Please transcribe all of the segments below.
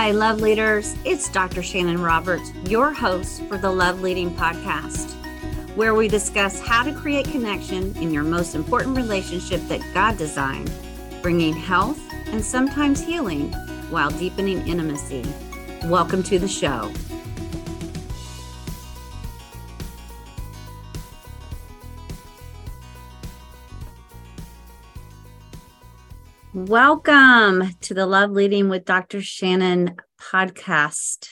Hi, love leaders. It's Dr. Shanon Roberts, your host for the Love Leading Podcast, where we discuss how to create connection in your most important relationship that God designed, bringing health and sometimes healing while deepening intimacy. Welcome to the show. Welcome to the Love Leading with Dr. Shanon podcast.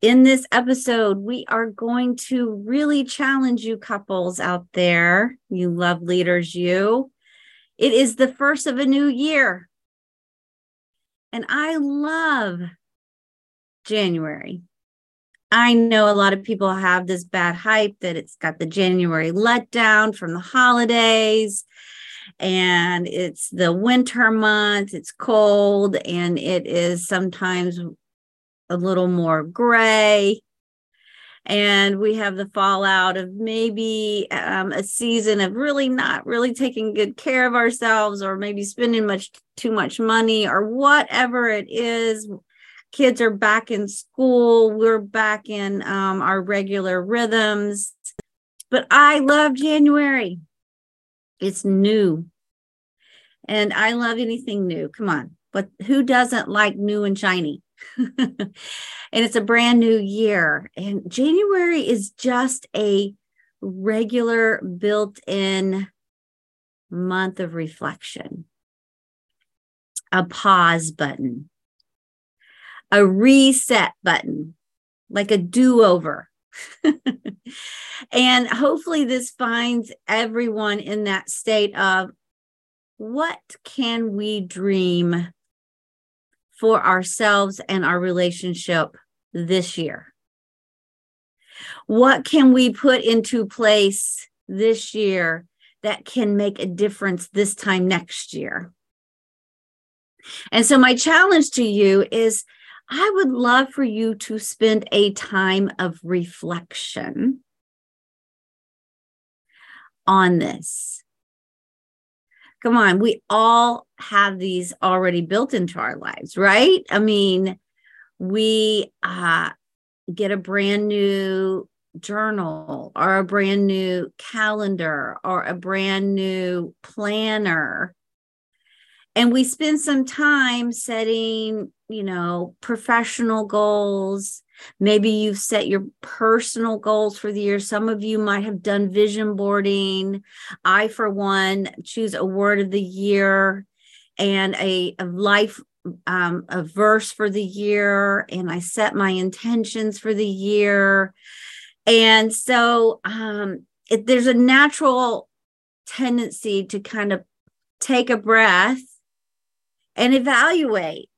In this episode, we are going to really challenge you couples out there, you love leaders, you. It is the first of a new year. And I love January. I know a lot of people have this bad hype that it's got the January letdown from the holidays and it's the winter month, it's cold, and it is sometimes a little more gray. And we have the fallout of maybe um, a season of really not really taking good care of ourselves, or maybe spending much too much money, or whatever it is. Kids are back in school. We're back in um, our regular rhythms. But I love January it's new. And I love anything new. Come on. But who doesn't like new and shiny? and it's a brand new year. And January is just a regular built in month of reflection, a pause button, a reset button, like a do over. and hopefully, this finds everyone in that state of what can we dream for ourselves and our relationship this year? What can we put into place this year that can make a difference this time next year? And so, my challenge to you is I would love for you to spend a time of reflection on this. Come on, we all have these already built into our lives, right? I mean, we uh, get a brand new journal or a brand new calendar or a brand new planner. And we spend some time setting you know, professional goals. Maybe you've set your personal goals for the year. Some of you might have done vision boarding. I, for one, choose a word of the year and a, a life um, a verse for the year and I set my intentions for the year. And so um, it, there's a natural tendency to kind of take a breath and evaluate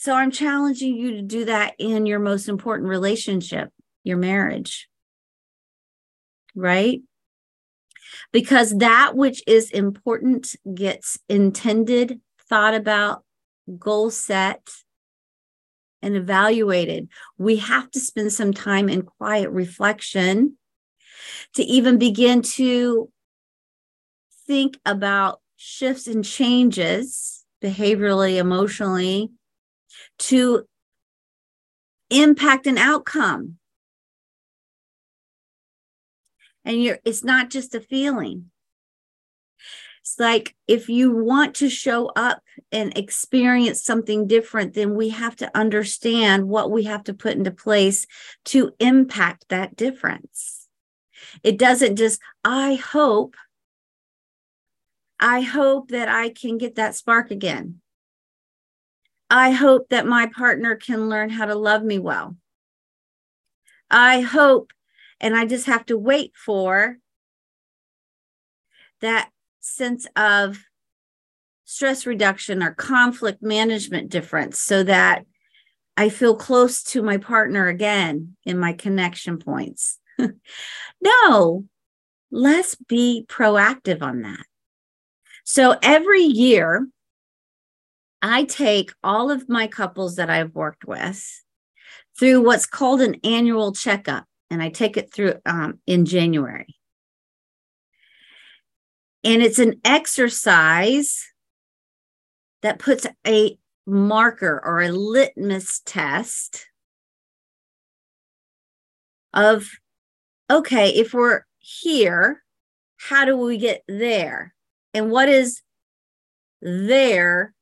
so I'm challenging you to do that in your most important relationship, your marriage. Right? Because that which is important gets intended, thought about, goal set, and evaluated. We have to spend some time in quiet reflection to even begin to think about shifts and changes behaviorally, emotionally, to impact an outcome. And you're it's not just a feeling. It's like if you want to show up and experience something different, then we have to understand what we have to put into place to impact that difference. It doesn't just, I hope, I hope that I can get that spark again. I hope that my partner can learn how to love me well. I hope, and I just have to wait for that sense of stress reduction or conflict management difference so that I feel close to my partner again in my connection points. no, let's be proactive on that. So every year, I take all of my couples that I've worked with through what's called an annual checkup, and I take it through um, in January. And it's an exercise that puts a marker or a litmus test of okay, if we're here, how do we get there? And what is there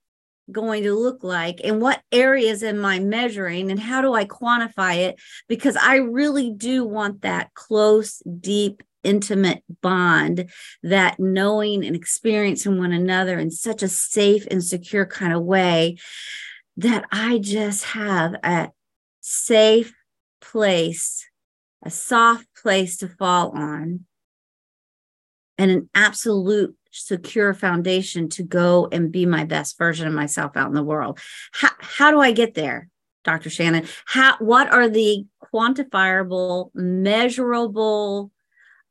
going to look like? And what areas am I measuring? And how do I quantify it? Because I really do want that close, deep, intimate bond, that knowing and experiencing one another in such a safe and secure kind of way that I just have a safe place a soft place to fall on, and an absolute secure foundation to go and be my best version of myself out in the world. How, how do I get there, Dr. Shanon? How what are the quantifiable, measurable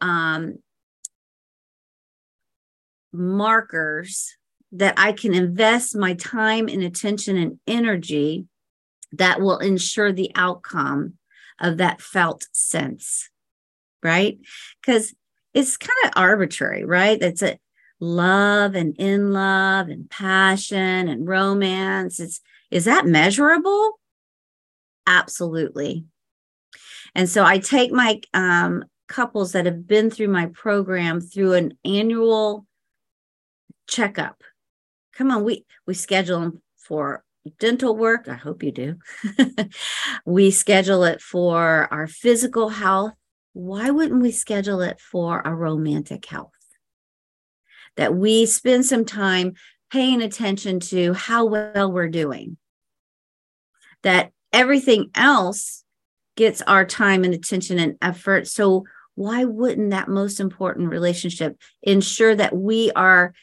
um, markers that I can invest my time and attention and energy that will ensure the outcome of that felt sense, right? Because it's kind of arbitrary, right? It's a love and in love and passion and romance. It's is that measurable? Absolutely. And so I take my um, couples that have been through my program through an annual checkup. Come on, we we schedule them for dental work. I hope you do. we schedule it for our physical health. Why wouldn't we schedule it for our romantic health? That we spend some time paying attention to how well we're doing. That everything else gets our time and attention and effort. So, why wouldn't that most important relationship ensure that we are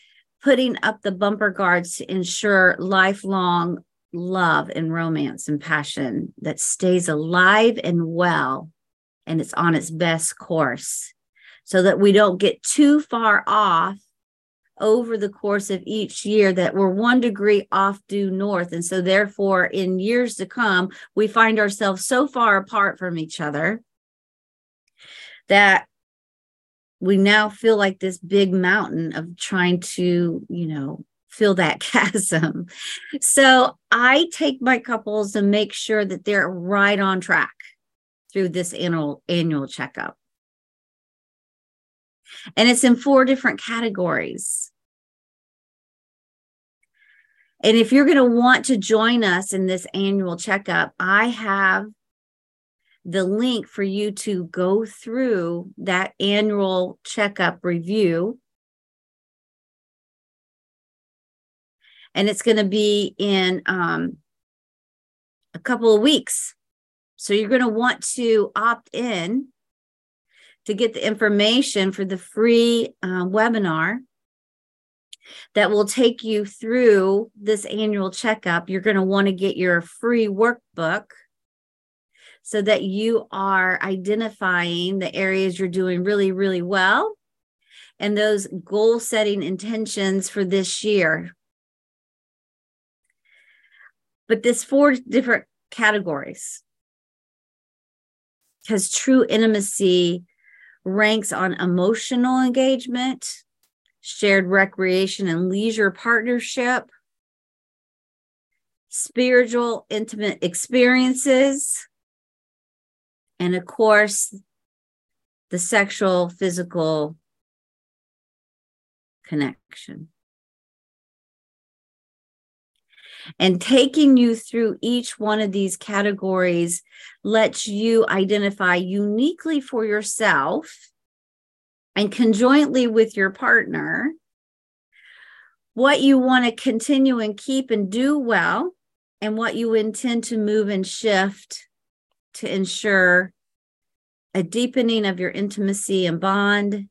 putting up the bumper guards to ensure lifelong love and romance and passion that stays alive and well and it's on its best course so that we don't get too far off over the course of each year that we're one degree off due north. And so, therefore, in years to come, we find ourselves so far apart from each other that we now feel like this big mountain of trying to, you know, fill that chasm. So I take my couples and make sure that they're right on track through this annual annual checkup. And it's in four different categories. And if you're going to want to join us in this annual checkup, I have the link for you to go through that annual checkup review and it's going to be in um, a couple of weeks. So you're going to want to opt in to get the information for the free uh, webinar that will take you through this annual checkup. You're going to want to get your free workbook so that you are identifying the areas you're doing really, really well and those goal setting intentions for this year but this four different categories because true intimacy ranks on emotional engagement shared recreation and leisure partnership spiritual intimate experiences and of course the sexual physical connection. And taking you through each one of these categories lets you identify uniquely for yourself and conjointly with your partner what you want to continue and keep and do well, and what you intend to move and shift to ensure a deepening of your intimacy and bond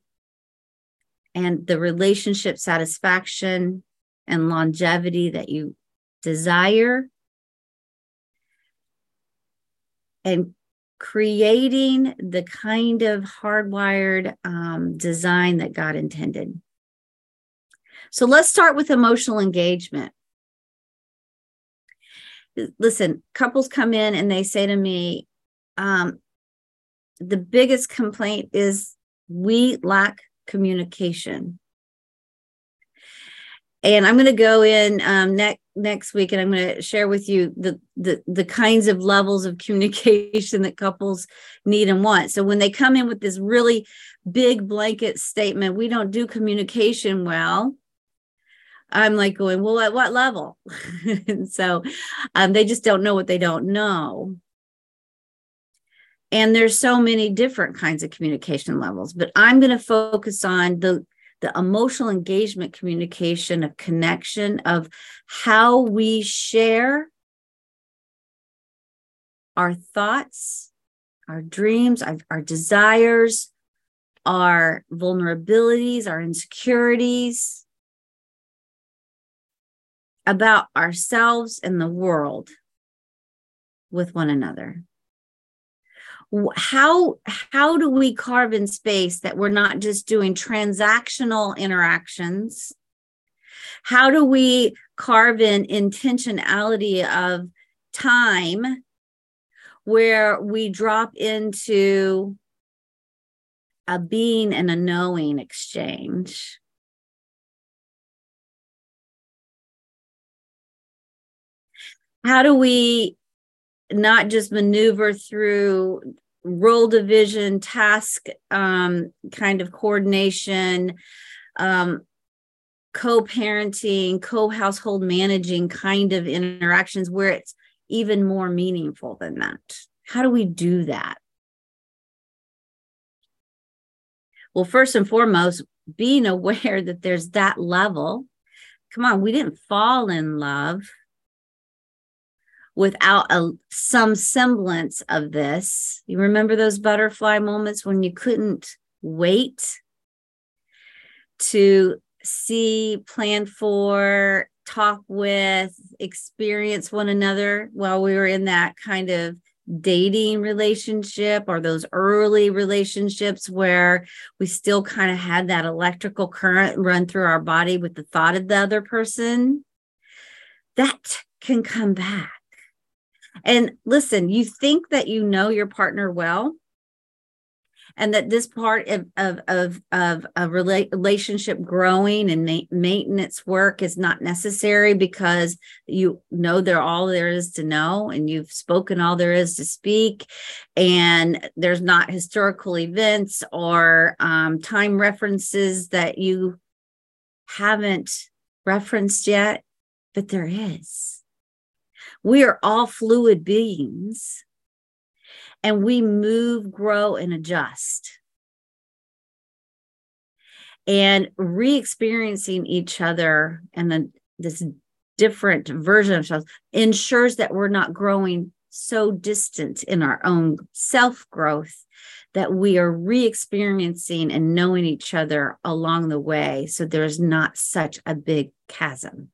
and the relationship satisfaction and longevity that you desire, and creating the kind of hardwired um, design that God intended. So let's start with emotional engagement. Listen, couples come in and they say to me, um, the biggest complaint is we lack communication. And I'm going to go in um, next next week, and I'm going to share with you the, the the kinds of levels of communication that couples need and want. So when they come in with this really big blanket statement, we don't do communication well. I'm like going, well, at what level? and so um, they just don't know what they don't know. And there's so many different kinds of communication levels, but I'm going to focus on the the emotional engagement communication of connection of how we share our thoughts, our dreams, our, our desires, our vulnerabilities, our insecurities about ourselves and the world with one another how how do we carve in space that we're not just doing transactional interactions? How do we carve in intentionality of time where we drop into a being and a knowing exchange? How do we not just maneuver through role division, task um, kind of coordination, um, co parenting, co household managing kind of interactions where it's even more meaningful than that. How do we do that? Well, first and foremost, being aware that there's that level. Come on, we didn't fall in love without a some semblance of this. You remember those butterfly moments when you couldn't wait to see, plan for, talk with, experience one another while we were in that kind of dating relationship or those early relationships where we still kind of had that electrical current run through our body with the thought of the other person. That can come back. And listen, you think that you know your partner well, and that this part of of of, of a relationship growing and ma- maintenance work is not necessary because you know they're all there is to know and you've spoken all there is to speak and there's not historical events or um, time references that you haven't referenced yet but there is we are all fluid beings and we move, grow, and adjust. And re experiencing each other and then this different version of ourselves ensures that we're not growing so distant in our own self growth that we are re experiencing and knowing each other along the way. So there's not such a big chasm.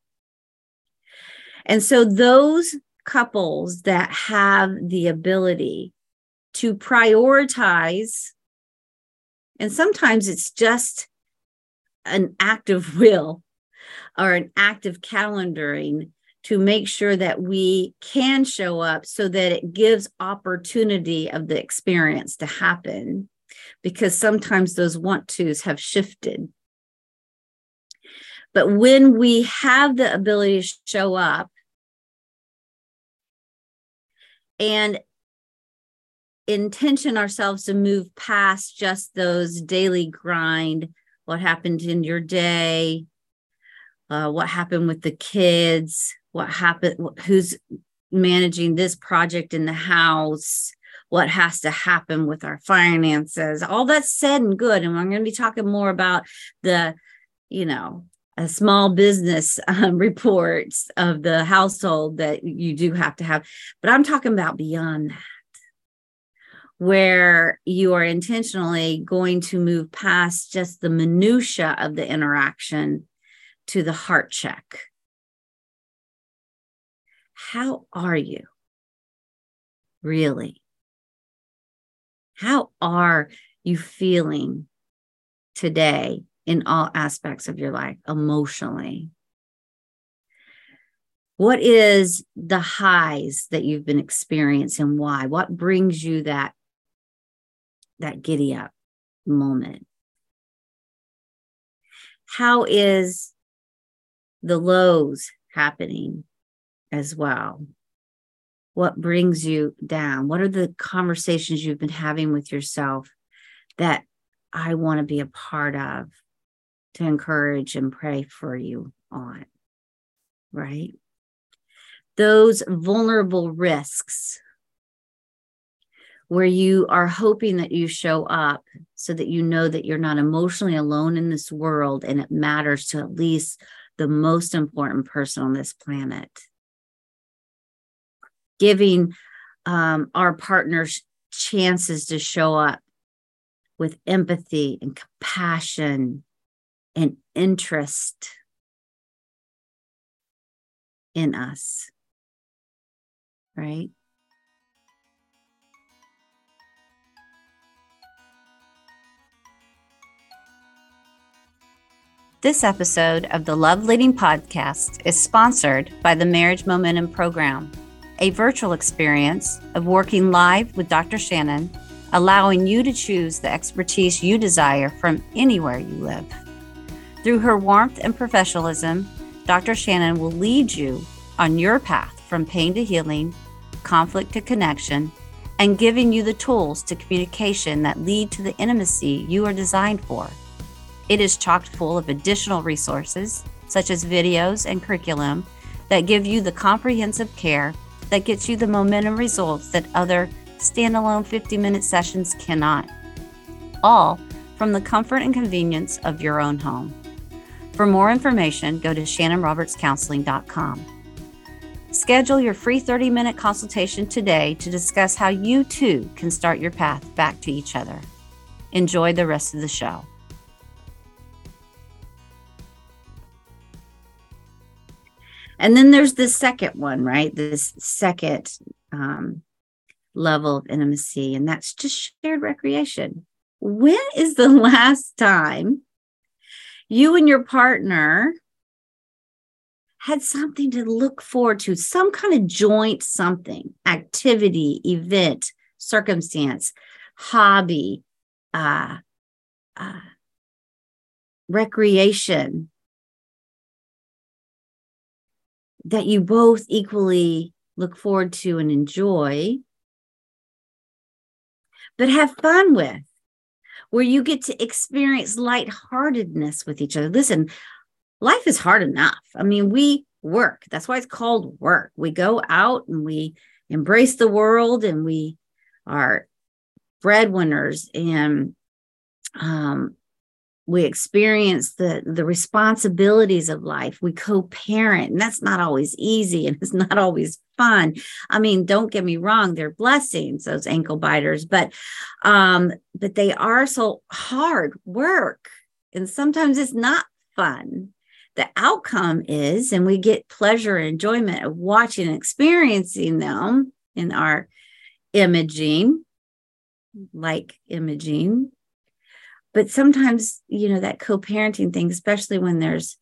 And so those couples that have the ability to prioritize, and sometimes it's just an act of will or an act of calendaring to make sure that we can show up so that it gives opportunity of the experience to happen because sometimes those want tos have shifted. But when we have the ability to show up and intention ourselves to move past just those daily grind what happened in your day uh, what happened with the kids what happened who's managing this project in the house what has to happen with our finances all that's said and good. And i'm going to be talking more about the you know a small business um, reports of the household that you do have to have. But i'm talking about beyond that where you are intentionally going to move past just the minutia of the interaction to the heart check. How are you? Really? How are you feeling today in all aspects of your life emotionally. What is the highs that you've been experiencing? Why? What brings you that that giddy up moment? How is the lows happening as well? What brings you down? What are the conversations you've been having with yourself that I want to be a part of to encourage and pray for you on? Right? Those vulnerable risks where you are hoping that you show up so that you know that you're not emotionally alone in this world and it matters to at least the most important person on this planet. Giving um, our partners chances to show up with empathy and compassion and interest in us. Right? This episode of the Love Leading Podcast is sponsored by the Marriage Momentum Program, a virtual experience of working live with Dr. Shanon, allowing you to choose the expertise you desire from anywhere you live. Through her warmth and professionalism, Dr. Shanon will lead you on your path from pain to healing, conflict to connection, and giving you the tools to communication that lead to the intimacy you are designed for. It is chocked full of additional resources, such as videos and curriculum, that give you the comprehensive care that gets you the momentum results that other standalone 50 minute sessions cannot. All from the comfort and convenience of your own home. For more information, go to shannonrobertscounseling.com. Schedule your free 30 minute consultation today to discuss how you too can start your path back to each other. Enjoy the rest of the show. And then there's the second one, right? This second um, level of intimacy, and that's just shared recreation. When is the last time you and your partner had something to look forward to, some kind of joint something, activity, event, circumstance, hobby, uh, uh, recreation that you both equally look forward to and enjoy, but have fun with, where you get to experience lightheartedness with each other. Listen, life is hard enough. I mean, we work. That's why it's called work. We go out and we embrace the world and we are breadwinners and um, we experience the the responsibilities of life. We co-parent and that's not always easy and it's not always fun. I mean don't get me wrong they're blessings those ankle biters but um but they are so hard work and sometimes it's not fun. The outcome is and we get pleasure and enjoyment of watching and experiencing them in our imaging like imaging but sometimes you know that co-parenting thing especially when there's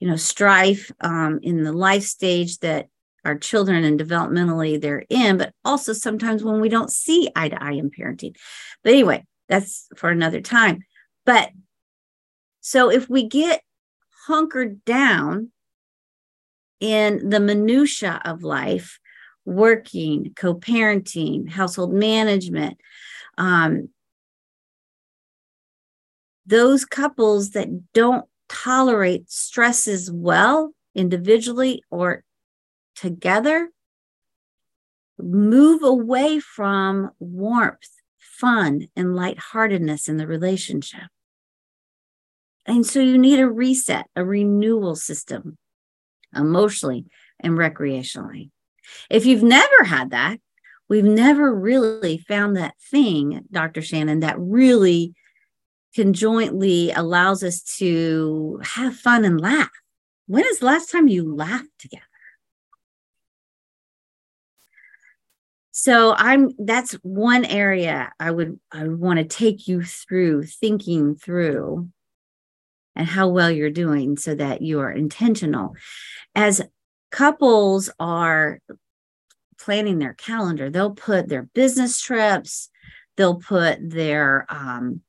you know strife um, in the life stage that our children and developmentally they're in but also sometimes when we don't see eye to eye in parenting. But anyway that's for another time. But so if we get hunkered down in the minutia of life working co-parenting household management um, those couples that don't tolerate stresses well individually or together move away from warmth, fun, and lightheartedness in the relationship. And so you need a reset, a renewal system, emotionally and recreationally. If you've never had that, we've never really found that thing, Dr. Shanon, that really conjointly allows us to have fun and laugh. When is the last time you laughed together? So I'm that's one area I would I would want to take you through thinking through and how well you're doing so that you are intentional. As couples are planning their calendar, they'll put their business trips, they'll put their um,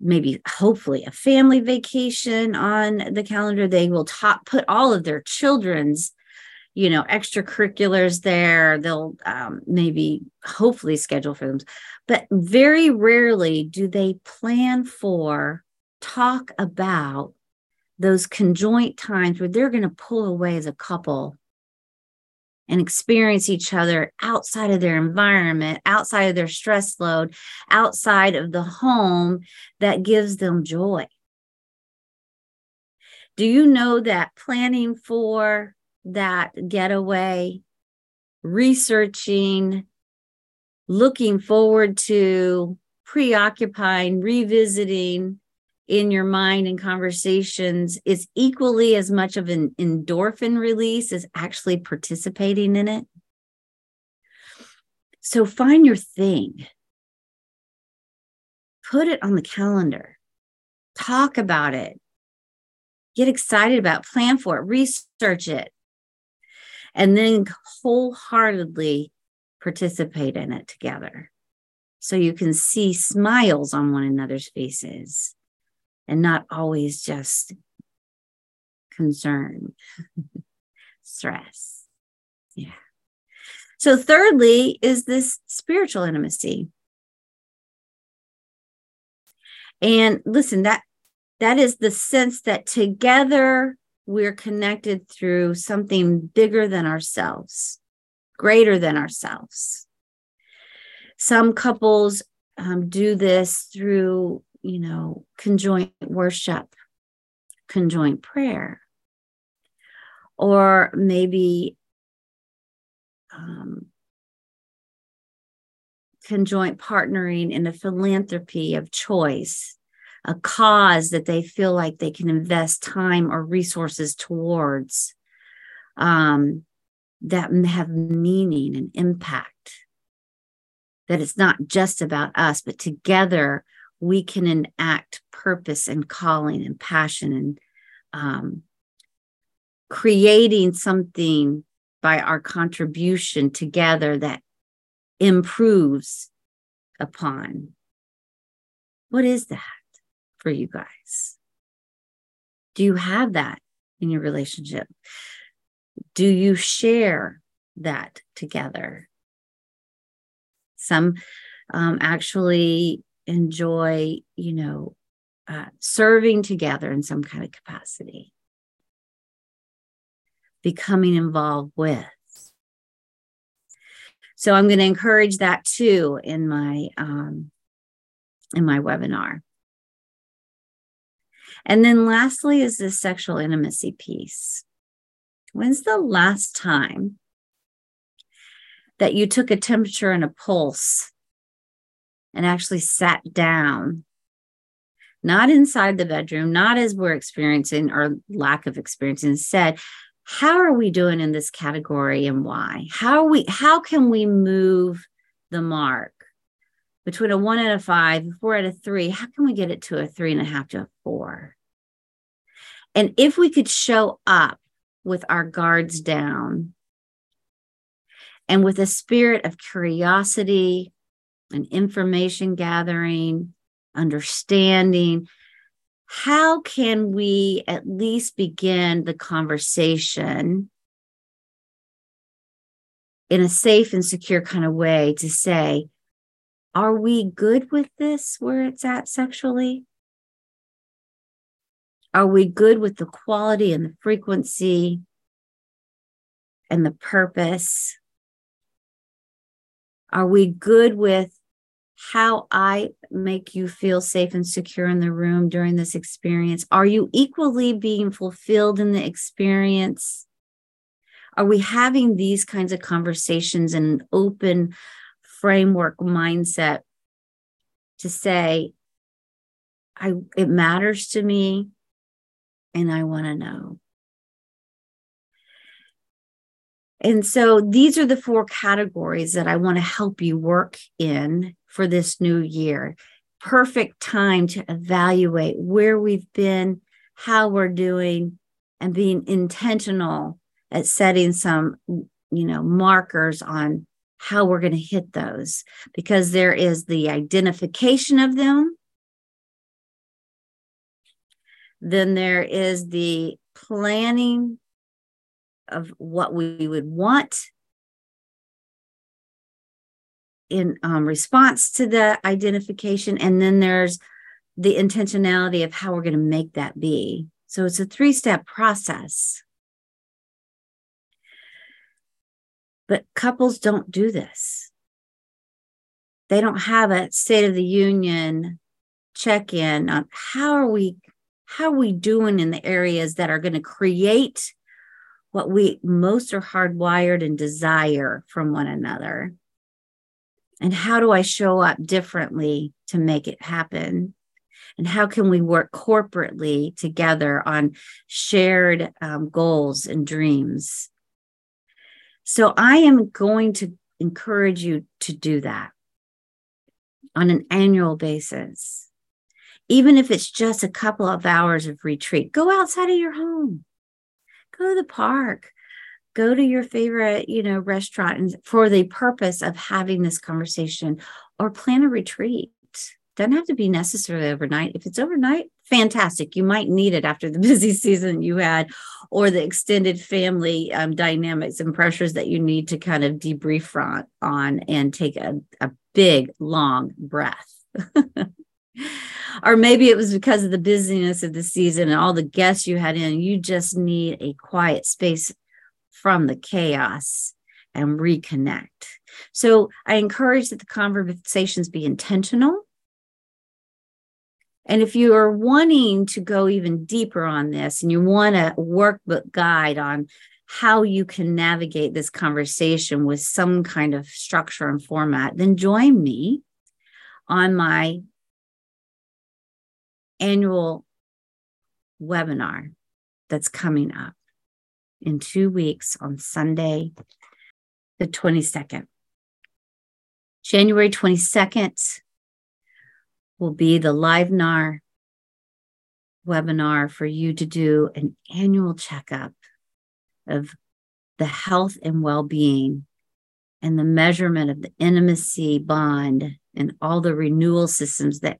maybe hopefully a family vacation on the calendar. They will top put all of their children's you know extracurriculars there. They'll um, maybe hopefully schedule for them. But very rarely do they plan for talk about those conjoint times where they're going to pull away as a couple and experience each other outside of their environment, outside of their stress load, outside of the home that gives them joy. Do you know that planning for that getaway, researching, looking forward to, preoccupying, revisiting, in your mind and conversations is equally as much of an endorphin release as actually participating in it. So find your thing, put it on the calendar, talk about it, get excited about, it, plan for it, research it, and then wholeheartedly participate in it together. So you can see smiles on one another's faces and not always just concern, stress. Yeah. So, thirdly, is this spiritual intimacy. And listen, that that is the sense that together we're connected through something bigger than ourselves, greater than ourselves. Some couples um, do this through you know, conjoint worship, conjoint prayer, or maybe um, conjoint partnering in a philanthropy of choice, a cause that they feel like they can invest time or resources towards um, that have meaning and impact. That it's not just about us, but together we can enact purpose and calling and passion and um, creating something by our contribution together that improves upon. What is that for you guys? Do you have that in your relationship? Do you share that together? Some um, actually enjoy, you know, uh, serving together in some kind of capacity, becoming involved with. So I'm going to encourage that too in my um, in my webinar. And then lastly is this sexual intimacy piece. When's the last time that you took a temperature and a pulse and actually sat down, not inside the bedroom, not as we're experiencing or lack of experience, and said, how are we doing in this category and why? How we how can we move the mark between a one and a five, a four and a three? How can we get it to a three and a half to a four? And if we could show up with our guards down and with a spirit of curiosity, and information gathering, understanding. How can we at least begin the conversation in a safe and secure kind of way to say, are we good with this where it's at sexually? Are we good with the quality and the frequency and the purpose? Are we good with how I make you feel safe and secure in the room during this experience? Are you equally being fulfilled in the experience? Are we having these kinds of conversations in an open framework mindset to say, I it matters to me and I want to know. And so these are the four categories that I want to help you work in for this new year. Perfect time to evaluate where we've been, how we're doing, and being intentional at setting some, you know, markers on how we're going to hit those because there is the identification of them Then there is the planning of what we would want in um, response to the identification. And then there's the intentionality of how we're going to make that be. So it's a three step process. But couples don't do this. They don't have a State of the Union check in on how are we how are we doing in the areas that are going to create what we most are hardwired and desire from one another and how do i show up differently to make it happen? And how can we work corporately together on shared um, goals and dreams? So i am going to encourage you to do that on an annual basis. Even if it's just a couple of hours of retreat, go outside of your home, go to the park, go to your favorite, you know, restaurant and for the purpose of having this conversation or plan a retreat. Doesn't have to be necessarily overnight. If it's overnight, fantastic. You might need it after the busy season you had or the extended family um, dynamics and pressures that you need to kind of debrief on, and take a, a big, long breath. or maybe it was because of the busyness of the season and all the guests you had in. You just need a quiet space from the chaos and reconnect. So I encourage that the conversations be intentional. And if you are wanting to go even deeper on this and you want a workbook guide on how you can navigate this conversation with some kind of structure and format, then join me on my annual webinar that's coming up in two weeks on Sunday, the 22nd. January 22nd will be the LiveNAR webinar for you to do an annual checkup of the health and well being and the measurement of the intimacy bond and all the renewal systems that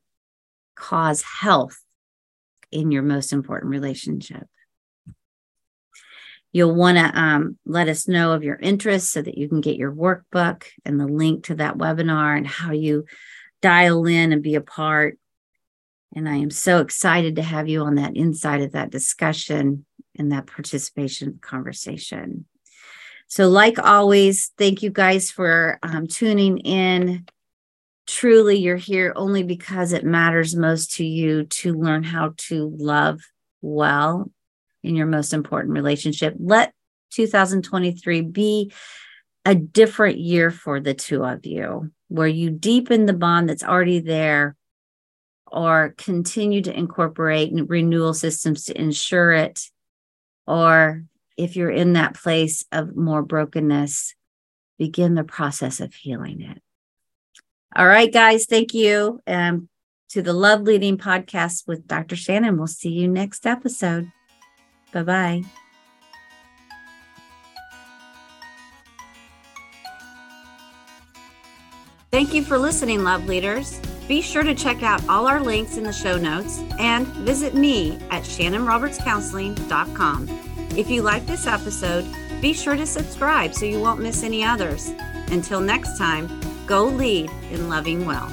cause health in your most important relationship. You'll want to um, let us know of your interest so that you can get your workbook and the link to that webinar and how you dial in and be a part. And I am so excited to have you on that inside of that discussion and that participation conversation. So, like always, thank you guys for um, tuning in truly you're here only because it matters most to you to learn how to love well in your most important relationship. Let 2023 be a different year for the two of you, where you deepen the bond that's already there or continue to incorporate renewal systems to ensure it. Or if you're in that place of more brokenness, begin the process of healing it. All right, guys. Thank you. Um, to the Love Leading podcast with Dr. Shanon. We'll see you next episode. Bye bye. Thank you for listening, love leaders. Be sure to check out all our links in the show notes and visit me at shannonrobertscounseling.com. If you like this episode, be sure to subscribe so you won't miss any others. Until next time, Go lead in loving well.